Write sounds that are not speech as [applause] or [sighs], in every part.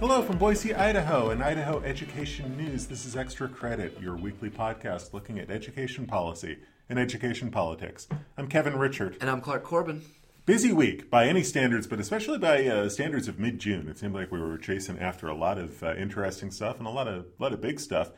Hello from Boise, Idaho, and Idaho Education News. This is Extra Credit, your weekly podcast looking at education policy and education politics. I'm Kevin Richert. And I'm Clark Corbin. Busy week by any standards, but especially by uh, standards of mid June. It seemed like we were chasing after a lot of uh, interesting stuff and a lot of lot of big stuff.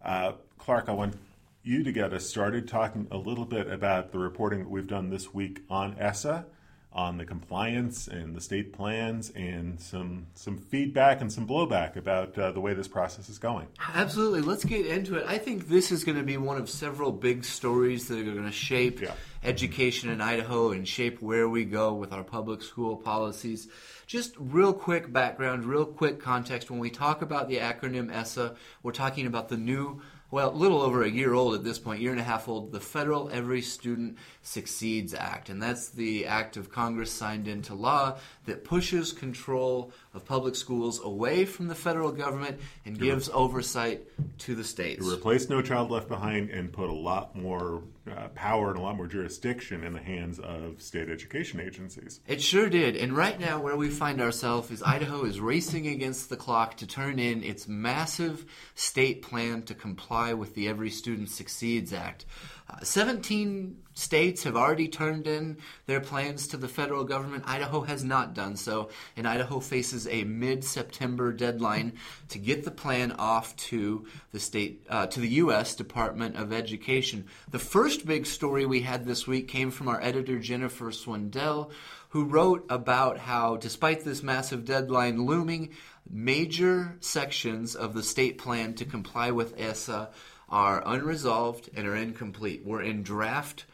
Uh, Clark, I want you to get us started talking a little bit about the reporting that we've done this week on ESSA on the compliance and the state plans and some some feedback and some blowback about uh, the way this process is going. Absolutely. Let's get into it. I think this is going to be one of several big stories that are going to shape yeah. education in Idaho and shape where we go with our public school policies. Just real quick background, real quick context. When we talk about the acronym ESSA, we're talking about the new well, a little over a year old at this point, year and a half old, the Federal Every Student Succeeds Act. And that's the act of Congress signed into law that pushes control of public schools away from the federal government and gives oversight to the states. To replace No Child Left Behind and put a lot more uh, power and a lot more jurisdiction in the hands of state education agencies. It sure did. And right now, where we find ourselves is Idaho is racing against the clock to turn in its massive state plan to comply with the Every Student Succeeds Act. Uh, 17 states have already turned in their plans to the federal government. Idaho has not done so, and Idaho faces a mid-September deadline to get the plan off to the state uh, to the U.S. Department of Education. The first big story we had this week came from our editor Jennifer Swindell, who wrote about how, despite this massive deadline looming, major sections of the state plan to comply with ESSA are unresolved and are incomplete. We're in draft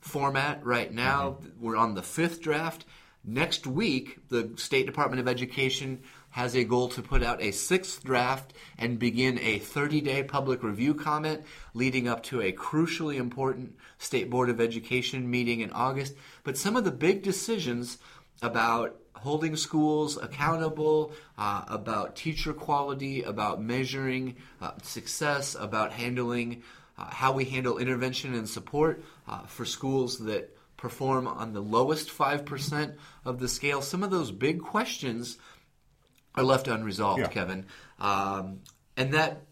format right now. Mm-hmm. We're on the fifth draft. Next week, the State Department of Education has a goal to put out a sixth draft and begin a 30 day public review comment leading up to a crucially important State Board of Education meeting in August. But some of the big decisions about holding schools accountable, uh, about teacher quality, about measuring uh, success, about handling uh, how we handle intervention and support uh, for schools that perform on the lowest 5% of the scale. Some of those big questions are left unresolved, yeah. Kevin. Um, and that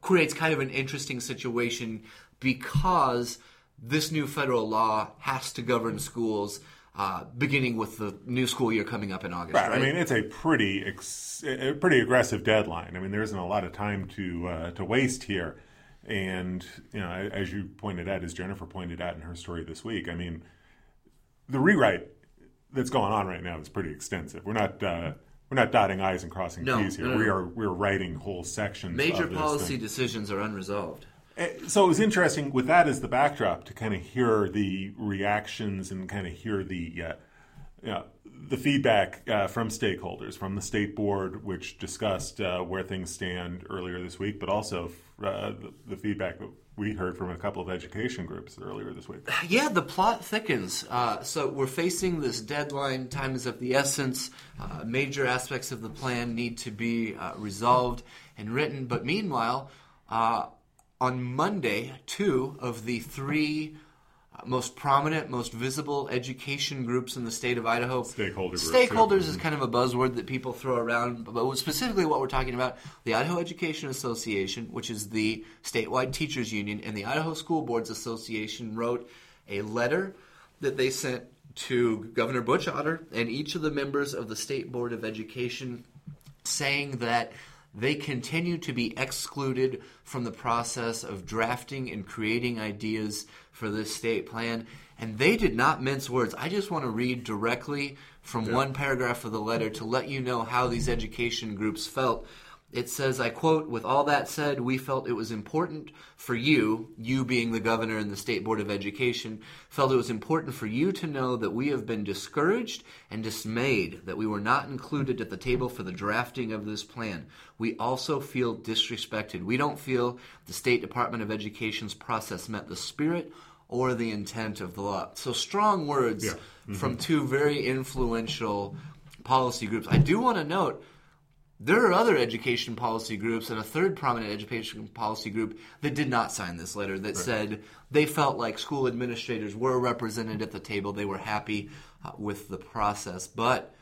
creates kind of an interesting situation because this new federal law has to govern schools uh, beginning with the new school year coming up in August. Right. right? I mean, it's a pretty ex- a pretty aggressive deadline. I mean, there isn't a lot of time to uh, to waste here. And you know, as you pointed out, as Jennifer pointed out in her story this week, I mean, the rewrite that's going on right now is pretty extensive. We're not. Uh, we're not dotting i's and crossing no, t's here. No, no, we are we're writing whole sections. Major policy decisions are unresolved. Eh, so it was interesting with that as the backdrop to kind of hear the reactions and kind of hear the uh, you know, the feedback uh, from stakeholders, from the state board, which discussed uh, where things stand earlier this week, but also uh, the, the, feedback that we heard from a couple of education groups earlier this week. [sighs] Yeah, the plot thickens. Uh, so we're facing this deadline. Time is of the essence. Uh, major aspects of the plan need to be resolved and written. But meanwhile, on Monday, two of the three most prominent, most visible education groups in the state of Idaho. Stakeholder Stakeholders is kind of a buzzword that people throw around, but specifically what we're talking about, the Idaho Education Association, which is the statewide teachers union, and the Idaho School Boards Association wrote a letter that they sent to Governor Butch Otter and each of the members of the State Board of Education saying that they continue to be excluded from the process of drafting and creating ideas for this state plan. And they did not mince words. I just want to read directly from yeah. one paragraph of the letter to let you know how these education groups felt it says, I quote, with all that said, we felt it was important for you, you being the governor and the State Board of Education, felt it was important for you to know that we have been discouraged and dismayed that we were not included at the table for the drafting of this plan. We also feel disrespected. We don't feel the State Department of Education's process met the spirit or the intent of the law. So strong words yeah. mm-hmm. from two very influential policy groups. I do want to note there are other education policy groups and a third prominent education policy group that did not sign this letter that right. said they felt like school administrators were represented at the table. They were happy uh, with the process. But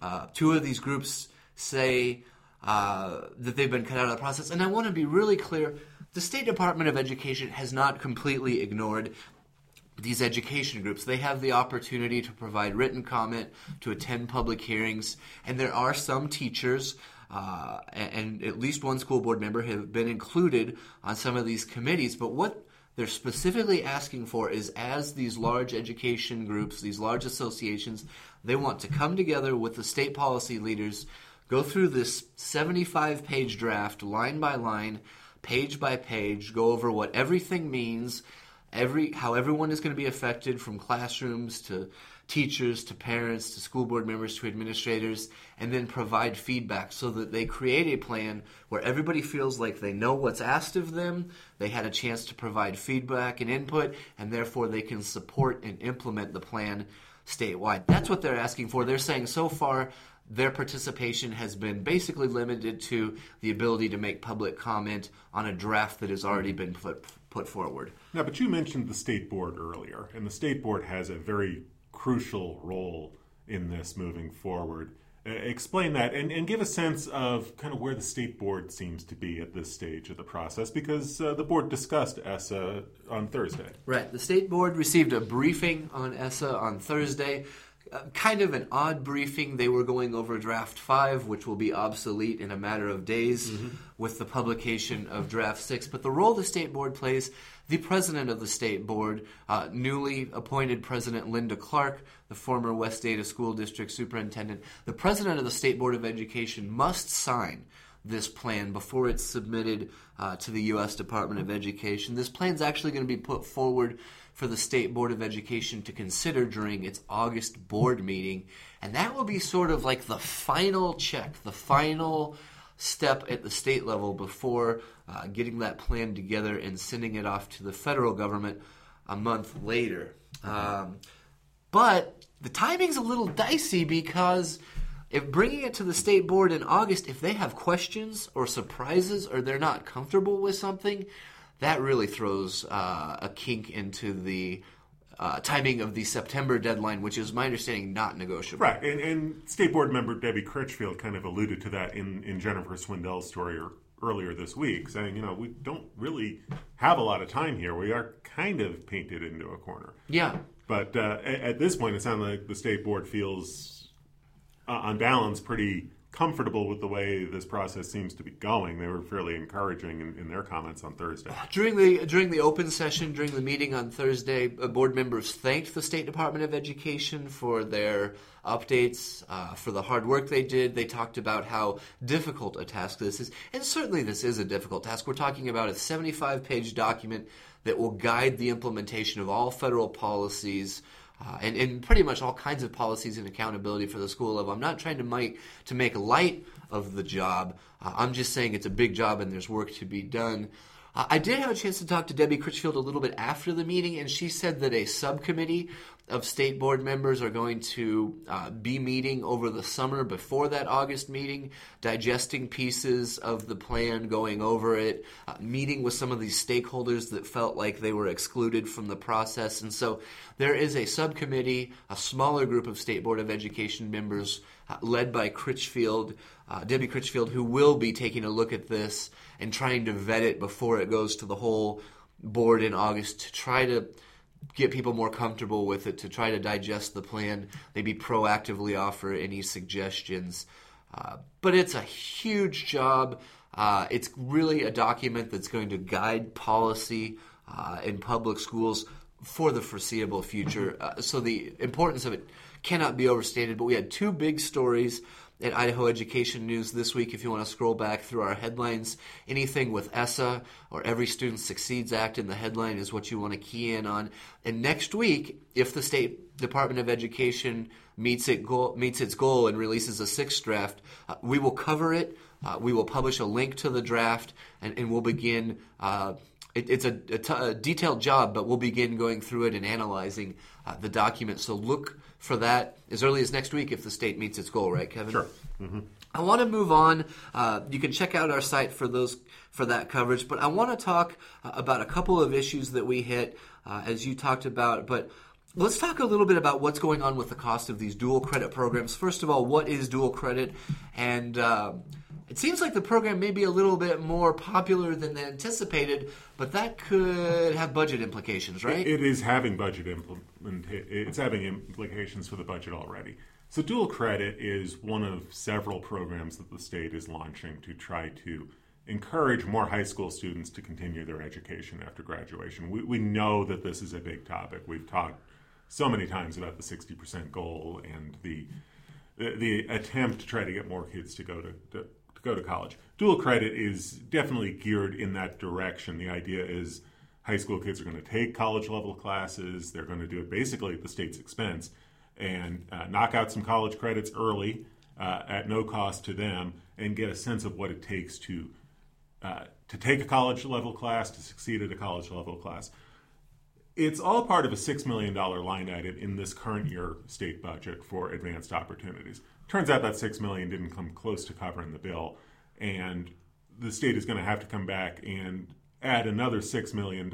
uh, two of these groups say uh, that they've been cut out of the process. And I want to be really clear the State Department of Education has not completely ignored these education groups. They have the opportunity to provide written comment, to attend public hearings, and there are some teachers. Uh, and at least one school board member have been included on some of these committees. But what they're specifically asking for is as these large education groups, these large associations, they want to come together with the state policy leaders, go through this 75 page draft line by line, page by page, go over what everything means, every how everyone is going to be affected from classrooms to teachers to parents to school board members to administrators and then provide feedback so that they create a plan where everybody feels like they know what's asked of them they had a chance to provide feedback and input and therefore they can support and implement the plan statewide that's what they're asking for they're saying so far their participation has been basically limited to the ability to make public comment on a draft that has already been put put forward. Now, but you mentioned the state board earlier, and the state board has a very crucial role in this moving forward. Uh, explain that and, and, give a sense of kind of where the state board seems to be at this stage of the process because uh, the board discussed ESSA on Thursday. Right. The state board received a briefing on ESSA on Thursday. Uh, kind of an odd briefing. They were going over draft five, which will be obsolete in a matter of days mm-hmm. with the publication of draft six. But the role the state board plays, the president of the state board, uh, newly appointed President Linda Clark, the former West Ada School District superintendent, the president of the state board of education must sign this plan before it's submitted uh, to the U.S. Department of Education. This plan is actually going to be put forward for the State Board of Education to consider during its August board meeting. And that will be sort of like the final check, the final step at the state level before uh, getting that plan together and sending it off to the federal government a month later. Um, but the timing's a little dicey because if bringing it to the state board in August, if they have questions or surprises or they're not comfortable with something, that really throws uh, a kink into the uh, timing of the September deadline, which is my understanding not negotiable. Right, and, and State Board member Debbie Critchfield kind of alluded to that in, in Jennifer Swindell's story earlier this week, saying, you know, we don't really have a lot of time here. We are kind of painted into a corner. Yeah. But uh, at, at, this point, it sounds like the State Board feels, uh, on balance, pretty comfortable with the way this process seems to be going. They were fairly encouraging in, in, their comments on Thursday. During the during the open session, during the meeting on Thursday, uh, board members thanked the State Department of Education for their updates, uh, for the hard work they did. They talked about how difficult a task this is, and certainly this is a difficult task. We're talking about a 75 page document that will guide the implementation of all federal policies uh, and, and pretty much all kinds of policies and accountability for the school level. I'm not trying to make to make light of the job. Uh, I'm just saying it's a big job and there's work to be done. Uh, I did have a chance to talk to Debbie Critchfield a little bit after the meeting, and she said that a subcommittee of state board members are going to uh, be meeting over the summer before that August meeting, digesting pieces of the plan, going over it, uh, meeting with some of these stakeholders that felt like they were excluded from the process. And so there is a subcommittee, a smaller group of State Board of Education members uh, led by Critchfield, uh, Debbie Critchfield, who will be taking a look at this and trying to vet it before it goes to the whole board in August to try to get people more comfortable with it, to try to digest the plan, maybe proactively offer any suggestions. Uh, but it's a huge job. Uh, it's really a document that's going to guide policy uh, in public schools for the foreseeable future. Uh, so the importance of it cannot be overstated. But we had two big stories at Idaho Education News this week. If you want to scroll back through our headlines, anything with ESSA or Every Student Succeeds Act in the headline is what you want to key in on. And next week, if the State Department of Education meets, it goal, meets its goal and releases a sixth draft, uh, we will cover it. Uh, we will publish a link to the draft, and, and we'll begin. Uh, it, it's a, a, t- a detailed job, but we'll begin going through it and analyzing uh, the document. So look for that as early as next week if the state meets its goal, right, Kevin? Sure. Mm-hmm. I want to move on. Uh, you can check out our site for those for that coverage, but I want to talk uh, about a couple of issues that we hit uh, as you talked about. But let's talk a little bit about what's going on with the cost of these dual credit programs. First of all, what is dual credit, and uh, It seems like the program may be a little bit more popular than anticipated, but that could have budget implications, right? It is having budget implement. It's having implications for the budget already. So dual credit is one of several programs that the state is launching to try to encourage more high school students to continue their education after graduation. We, we know that this is a big topic. We've talked so many times about the 60% goal and the, the, attempt to try to get more kids to go to, to to go to college. Dual credit is definitely geared in that direction. The idea is high school kids are going to take college level classes, they're going to do it basically at the state's expense and uh, knock out some college credits early uh, at no cost to them and get a sense of what it takes to uh, to take a college level class to succeed at a college level class it's all part of a $6 million line item in this current year state budget for advanced opportunities turns out that 6 million didn't come close to covering the bill and the state is going to have to come back and add another $6 million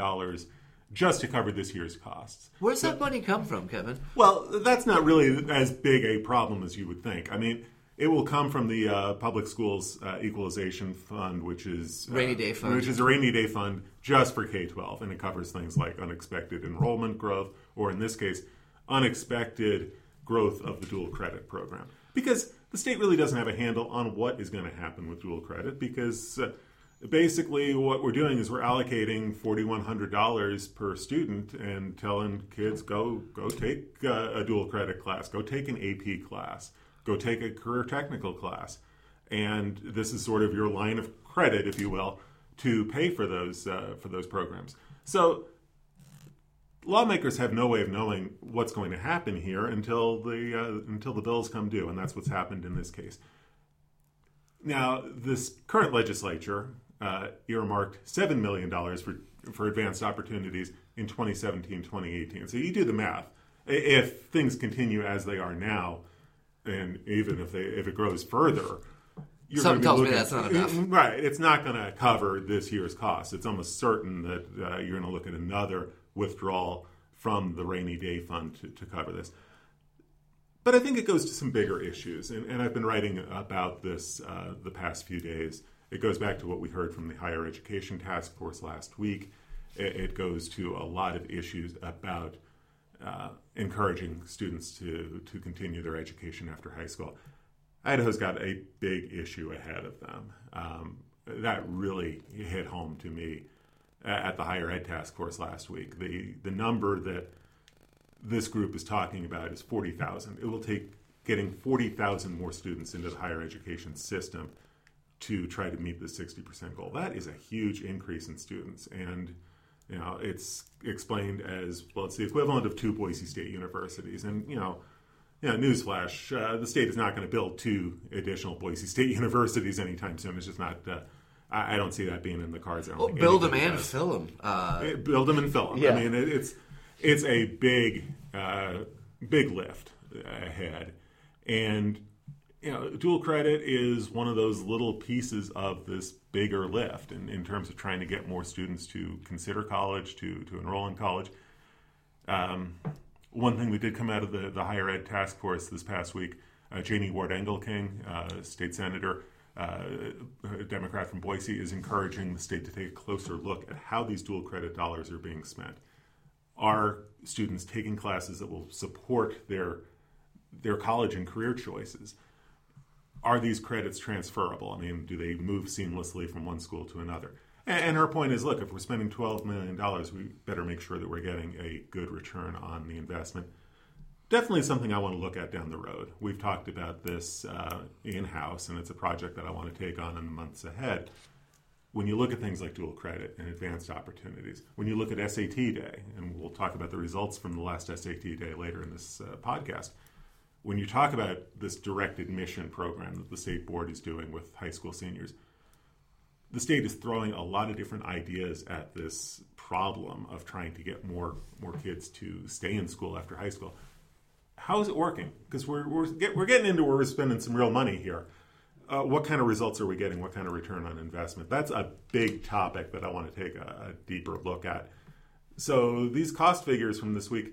just to cover this year's costs. Where's so, that money come from, Kevin? Well, that's not really as big a problem as you would think. I mean, it will come from the uh, public schools uh, equalization fund, which is uh, rainy day fund, which is a rainy day fund just for K twelve, and it covers things like unexpected enrollment growth, or in this case, unexpected growth of the dual credit program. Because the state really doesn't have a handle on what is going to happen with dual credit, because uh, basically what we're doing is we're allocating $4100 per student and telling kids go go take uh, a dual credit class go take an ap class go take a career technical class. And this is sort of your line of credit, if you will, to pay for those uh, for those programs. So lawmakers have no way of knowing what's going to happen here until the uh, until the bills come due, and that's what's happened in this case. Now, this current legislature uh, earmarked seven million dollars for for advanced opportunities in 2017, 2018. So you do the math. If things continue as they are now, and even if they if it grows further, you're Something tells looking, me that's not enough. Right, it's not going to cover this year's costs. It's almost certain that uh, you're going to look at another withdrawal from the rainy day fund to, to cover this. But I think it goes to some bigger issues, and, and I've been writing about this uh, the past few days. It goes back to what we heard from the Higher Education Task Force last week. It, it goes to a lot of issues about uh, encouraging students to, to continue their education after high school. Idaho's got a big issue ahead of them. Um, that really hit home to me at the higher ed task force last week. The the number that this group is talking about is forty thousand. It will take getting forty thousand more students into the higher education system to try to meet the sixty percent goal. That is a huge increase in students, and you know, it's explained as well. It's the equivalent of two Boise State universities, and you know, know, newsflash: uh, the state is not going to build two additional Boise State [laughs] universities anytime soon. It's just not. Uh, I, I, don't see that being in the cards. well, build them and does. fill them. Uh, build them and fill them. Yeah. I mean, it, it's it's a big uh, big lift ahead, and you know, dual credit is one of those little pieces of this bigger lift in, in terms of trying to get more students to consider college, to, to enroll in college. Um, one thing that did come out of the, the higher ed task force this past week, uh, Janie Ward Engelking, uh, state senator, uh, Uh, a Democrat from Boise, is encouraging the state to take a closer look at how these dual credit dollars are being spent. Are students taking classes that will support their their college and career choices? are these credits transferable? I mean, do they move seamlessly from one school to another? And her point is look, if we're spending $12 million, we better make sure that we're getting a good return on the investment. Definitely something I want to look at down the road. We've talked about this uh, in house, and it's a project that I want to take on in the months ahead. When you look at things like dual credit and advanced opportunities, when you look at SAT Day, and we'll talk about the results from the last SAT Day later in this uh, podcast, when you talk about this direct admission program that the state board is doing with high school seniors, the state is throwing a lot of different ideas at this problem of trying to get more more kids to stay in school after high school. How is it working? Because we're we're, get, we're getting into where we're spending some real money here. Uh, what kind of results are we getting? What kind of return on investment? That's a big topic that I want to take a, a deeper look at. So these cost figures from this week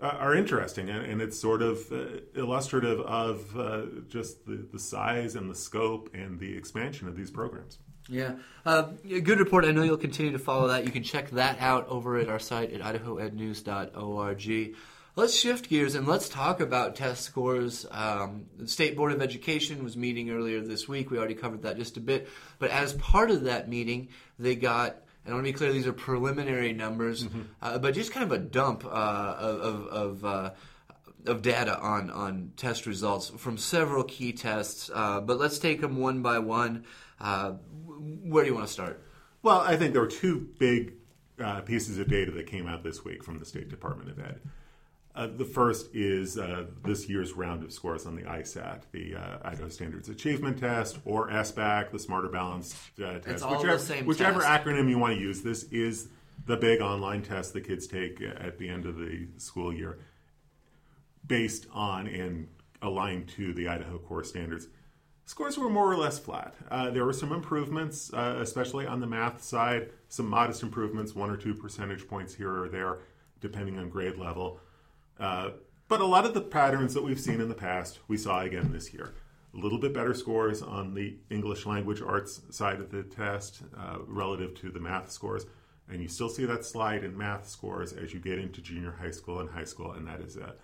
uh, are interesting, and, and, it's sort of uh, illustrative of uh, just the, the size and the scope and the expansion of these programs. Yeah, uh, good report. I know you'll continue to follow that. You can check that out over at our site at idahoednews.org. Let's shift gears and let's talk about test scores. Um, the State Board of Education was meeting earlier this week. We already covered that just a bit. But as part of that meeting, they got and I want to be clear, these are preliminary numbers, mm-hmm. uh, but just kind of a dump uh, of of, uh, of, data on on test results from several key tests. Uh, but let's take them one by one. Uh, where do you want to start? Well, I think there were two big uh, pieces of data that came out this week from the State Department of Ed. Uh, the first is uh, this year's round of scores on the ISAT, the uh, Idaho Standards Achievement Test, or SBAC, the Smarter Balanced uh, Test. It's all whichever, the same whichever test. acronym you want to use, this is the big online test the kids take at the end of the school year, based on and aligned to the Idaho core standards. Scores were more or less flat. Uh, there were some improvements, uh, especially on the math side, some modest improvements, one or two percentage points here or there, depending on grade level. Uh, but a lot of the patterns that we've seen in the past, we saw again this year. A little bit better scores on the English language arts side of the test uh, relative to the math scores. And you still see that slide in math scores as you get into junior high school and high school, and that is a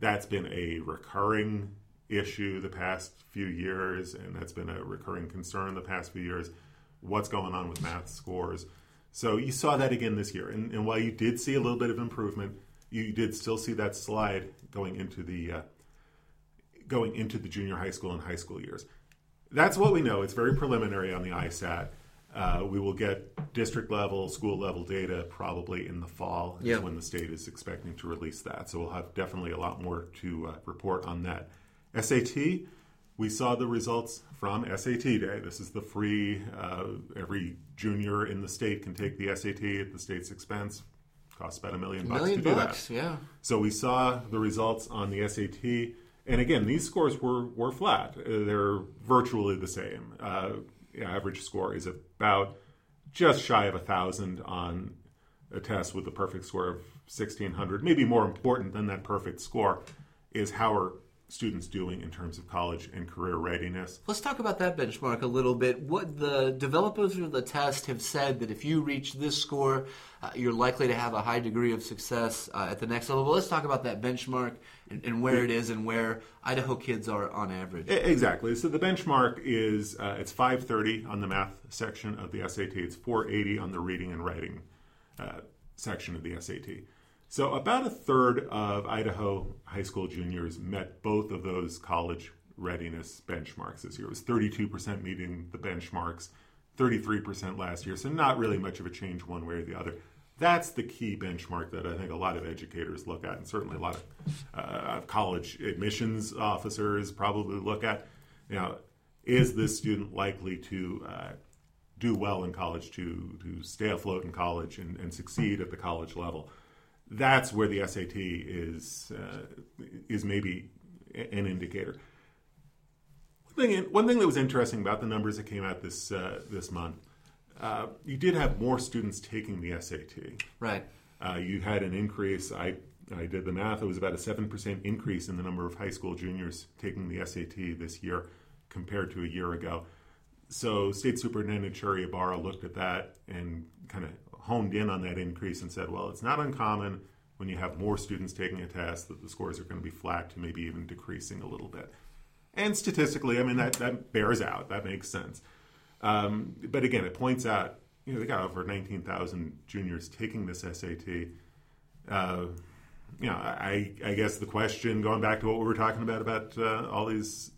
that's been a recurring issue the past few years, and that's been a recurring concern the past few years. What's going on with math scores? So you saw that again this year, and, and while you did see a little bit of improvement, you did still see that slide going into the uh, going into the junior high school and high school years. That's what we know. It's very preliminary on the ISAT. Uh, we will get district level, school level data probably in the fall, is when the state is expecting to release that. So we'll have definitely a lot more to uh, report on that. SAT, we saw the results from SAT Day. This is the free, uh, every junior in the state can take the SAT at the state's expense costs about a million bucks million to do bucks, that. Yeah. So we saw the results on the SAT, and again, these scores were were flat. Uh, they're virtually the same. Uh, average score is about just shy of a thousand on a test with a perfect score of 1600. Maybe more important than that perfect score is how are students doing in terms of college and career readiness. Let's talk about that benchmark a little bit. What the developers of the test have said that if you reach this score, uh, you're likely to have a high degree of success uh, at the next level. But let's talk about that benchmark and, and, where it is and where Idaho kids are on average. Exactly. So the benchmark is uh, it's 530 on the math section of the SAT. It's 480 on the reading and writing uh, section of the SAT. So, about a third of Idaho high school juniors met both of those college readiness benchmarks this year. It was 32% meeting the benchmarks, 33% last year. So, not really much of a change one way or the other. That's the key benchmark that I think a lot of educators look at, and certainly a lot of uh, college admissions officers probably look at. You know, is this student likely to uh, do well in college, to, to stay afloat in college, and, and succeed at the college level? That's where the SAT is uh, is maybe an indicator. One thing, one thing that was interesting about the numbers that came out this uh, this month, uh, you did have more students taking the SAT. Right. Uh, you had an increase. I I did the math. It was about a seven percent increase in the number of high school juniors taking the SAT this year compared to a year ago. So, State Superintendent Sherri Ybarra looked at that and kind of honed in on that increase and said, well, it's not uncommon when you have more students taking a test that the scores are going to be flat to maybe even decreasing a little bit. And statistically, I mean, that, that bears out. That makes sense. Um, but again, it points out, you know, they got over 19,000 juniors taking this SAT. Uh, you know, I, I guess the question, going back to what we were talking about, about uh, all these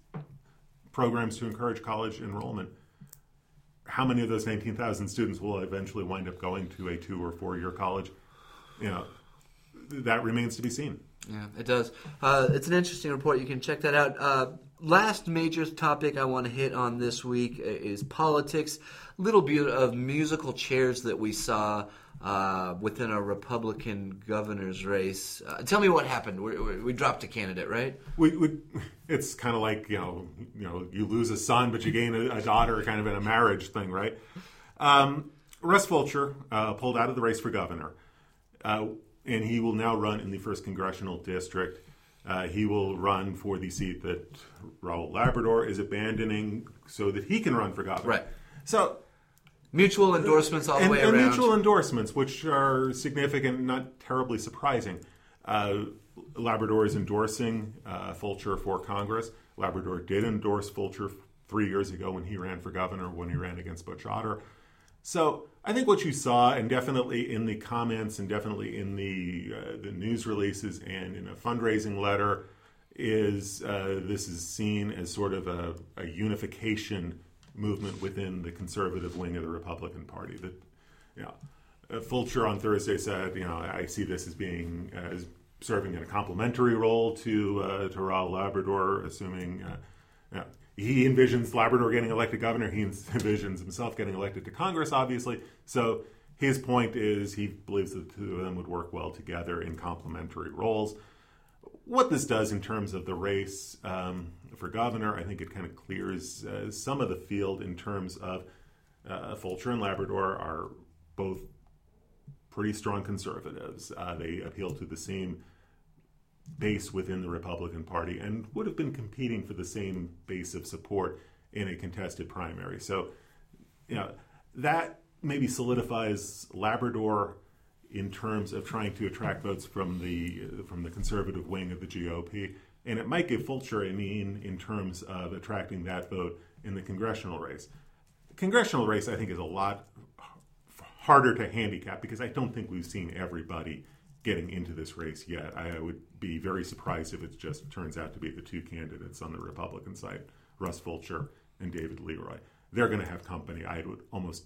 programs to encourage college enrollment, how many of those 19,000 students will eventually wind up going to a two or four year college? You know, that remains to be seen. Yeah, it does. Uh, it's an interesting report. You can check that out. Uh, last major topic I want to hit on this week is politics. Little bit of musical chairs that we saw uh, within a Republican governor's race. Uh, tell me what happened. We, we, we, dropped a candidate, right? We, we it's kind of like you know, you know, you lose a son, but you gain a, a daughter, kind of in a marriage thing, right? Um, Russ Fulcher uh, pulled out of the race for governor. Uh, and he will now run in the first congressional district. Uh, he will run for the seat that Raul Labrador is abandoning so that he can run for governor. Right. So Mutual endorsements all the and, way and around. mutual endorsements, which are significant, not terribly surprising. Uh, Labrador is endorsing uh, Fulcher for Congress. Labrador did endorse Fulcher three years ago when he ran for governor, when he ran against Butch Otter. So I think what you saw, and definitely in the comments, and definitely in the uh, the news releases, and in a fundraising letter, is uh, this is seen as sort of a, a unification movement within the conservative wing of the Republican Party. That you know, uh, Fulcher on Thursday said, you know, I see this as being as serving in a complementary role to uh, to Raul Labrador, assuming. Uh, you know, he envisions Labrador getting elected governor. He [laughs] envisions himself getting elected to Congress, obviously. So his point is he believes the two of them would work well together in complementary roles. What this does in terms of the race um, for governor, I think it kind of clears uh, some of the field in terms of uh, Fulcher and Labrador are both pretty strong conservatives. Uh, they appeal to the same base within the Republican Party and would have been competing for the same base of support in a contested primary. So, you know, that maybe solidifies Labrador in terms of trying to attract votes from the from the conservative wing of the GOP, and it might give Fulcher a mean in terms of attracting that vote in the congressional race. The congressional race, I think, is a lot harder to handicap because I don't think we've seen everybody getting into this race yet. I would be very surprised if it just turns out to be the two candidates on the Republican side, Russ Fulcher and David Leroy. They're going to have company. I would almost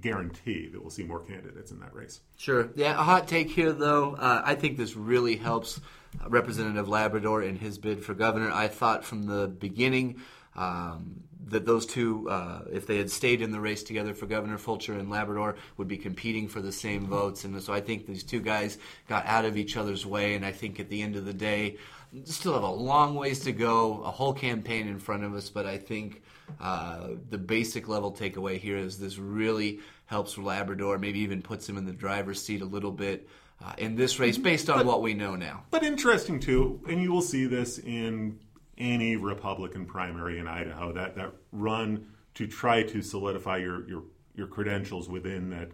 guarantee that we'll see more candidates in that race. Sure. Yeah, a hot take here, though. Uh, I think this really helps Representative Labrador in his bid for governor. I thought from the beginning um, that those two, uh, if they had stayed in the race together for Governor Fulcher and Labrador, would be competing for the same votes. And so I think these two guys got out of each other's way. And I think at the end of the day, still have a long ways to go, a whole campaign in front of us. But I think uh, the basic level takeaway here is this really helps Labrador, maybe even puts him in the driver's seat a little bit. Uh, in this race, based on But- what we know now. But interesting too, and you will see this in any Republican primary in Idaho that that run to try to solidify your your your credentials within that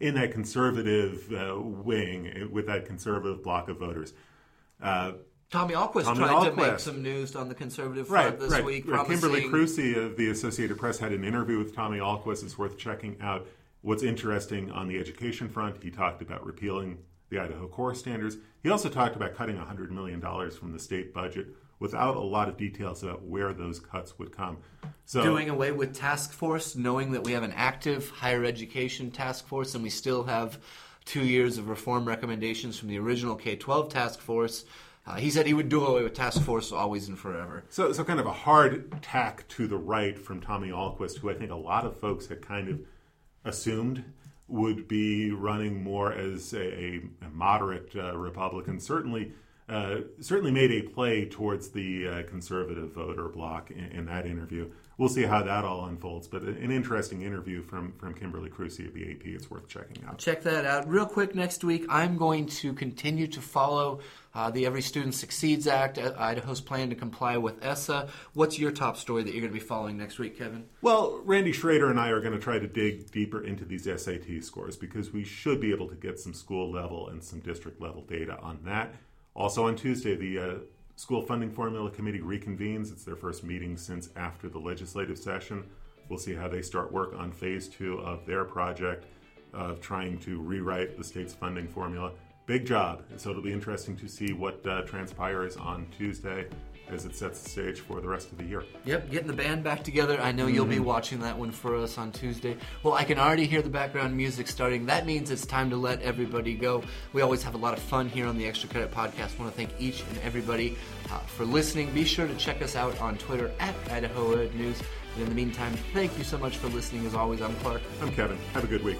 in that conservative uh, wing with that conservative block of voters. Uh, Tommy Ahlquist Tommy tried to make some news on the conservative front right, this right. week, Right. Kimberly promising Kruesi of the Associated Press had an interview with Tommy Ahlquist. It's worth checking out. What's interesting on the education front, he talked about repealing the Idaho core standards. He also talked about cutting $100 million from the state budget without a lot of details about where those cuts would come. So, doing away with task force, knowing that we have an active higher education task force and we still have two years of reform recommendations from the original K 12 task force. Uh, he said he would do away with task force always and forever. So, so kind of a hard tack to the right from Tommy Ahlquist, who I think a lot of folks had kind of assumed would be running more as a, a moderate uh, Republican. Certainly, uh, certainly made a play towards the uh, conservative voter bloc in, in that interview. We'll see how that all unfolds. But an interesting interview from from Kimberly Kruesi of the AP. It's worth checking out. Check that out. Real quick, next week, I'm going to continue to follow uh, the Every Student Succeeds Act, uh, Idaho's plan to comply with ESSA. What's your top story that you're going to be following next week, Kevin? Well, Randy Schrader and I are going to try to dig deeper into these SAT scores because we should be able to get some school level and some district level data on that. Also on Tuesday, the uh, School Funding Formula Committee reconvenes. It's their first meeting since after the legislative session. We'll see how they start work on phase two of their project of trying to rewrite the state's funding formula. Big job. So it'll be interesting to see what uh, transpires on Tuesday as it sets the stage for the rest of the year. Yep, getting the band back together. I know you'll be watching that one for us on Tuesday. Well, I can already hear the background music starting. That means it's time to let everybody go. We always have a lot of fun here on the Extra Credit Podcast. want to thank each and everybody uh, for listening. Be sure to check us out on Twitter at Idaho Ed News. And in the meantime, thank you so much for listening. As always, I'm Clark. I'm Kevin. Have a good week.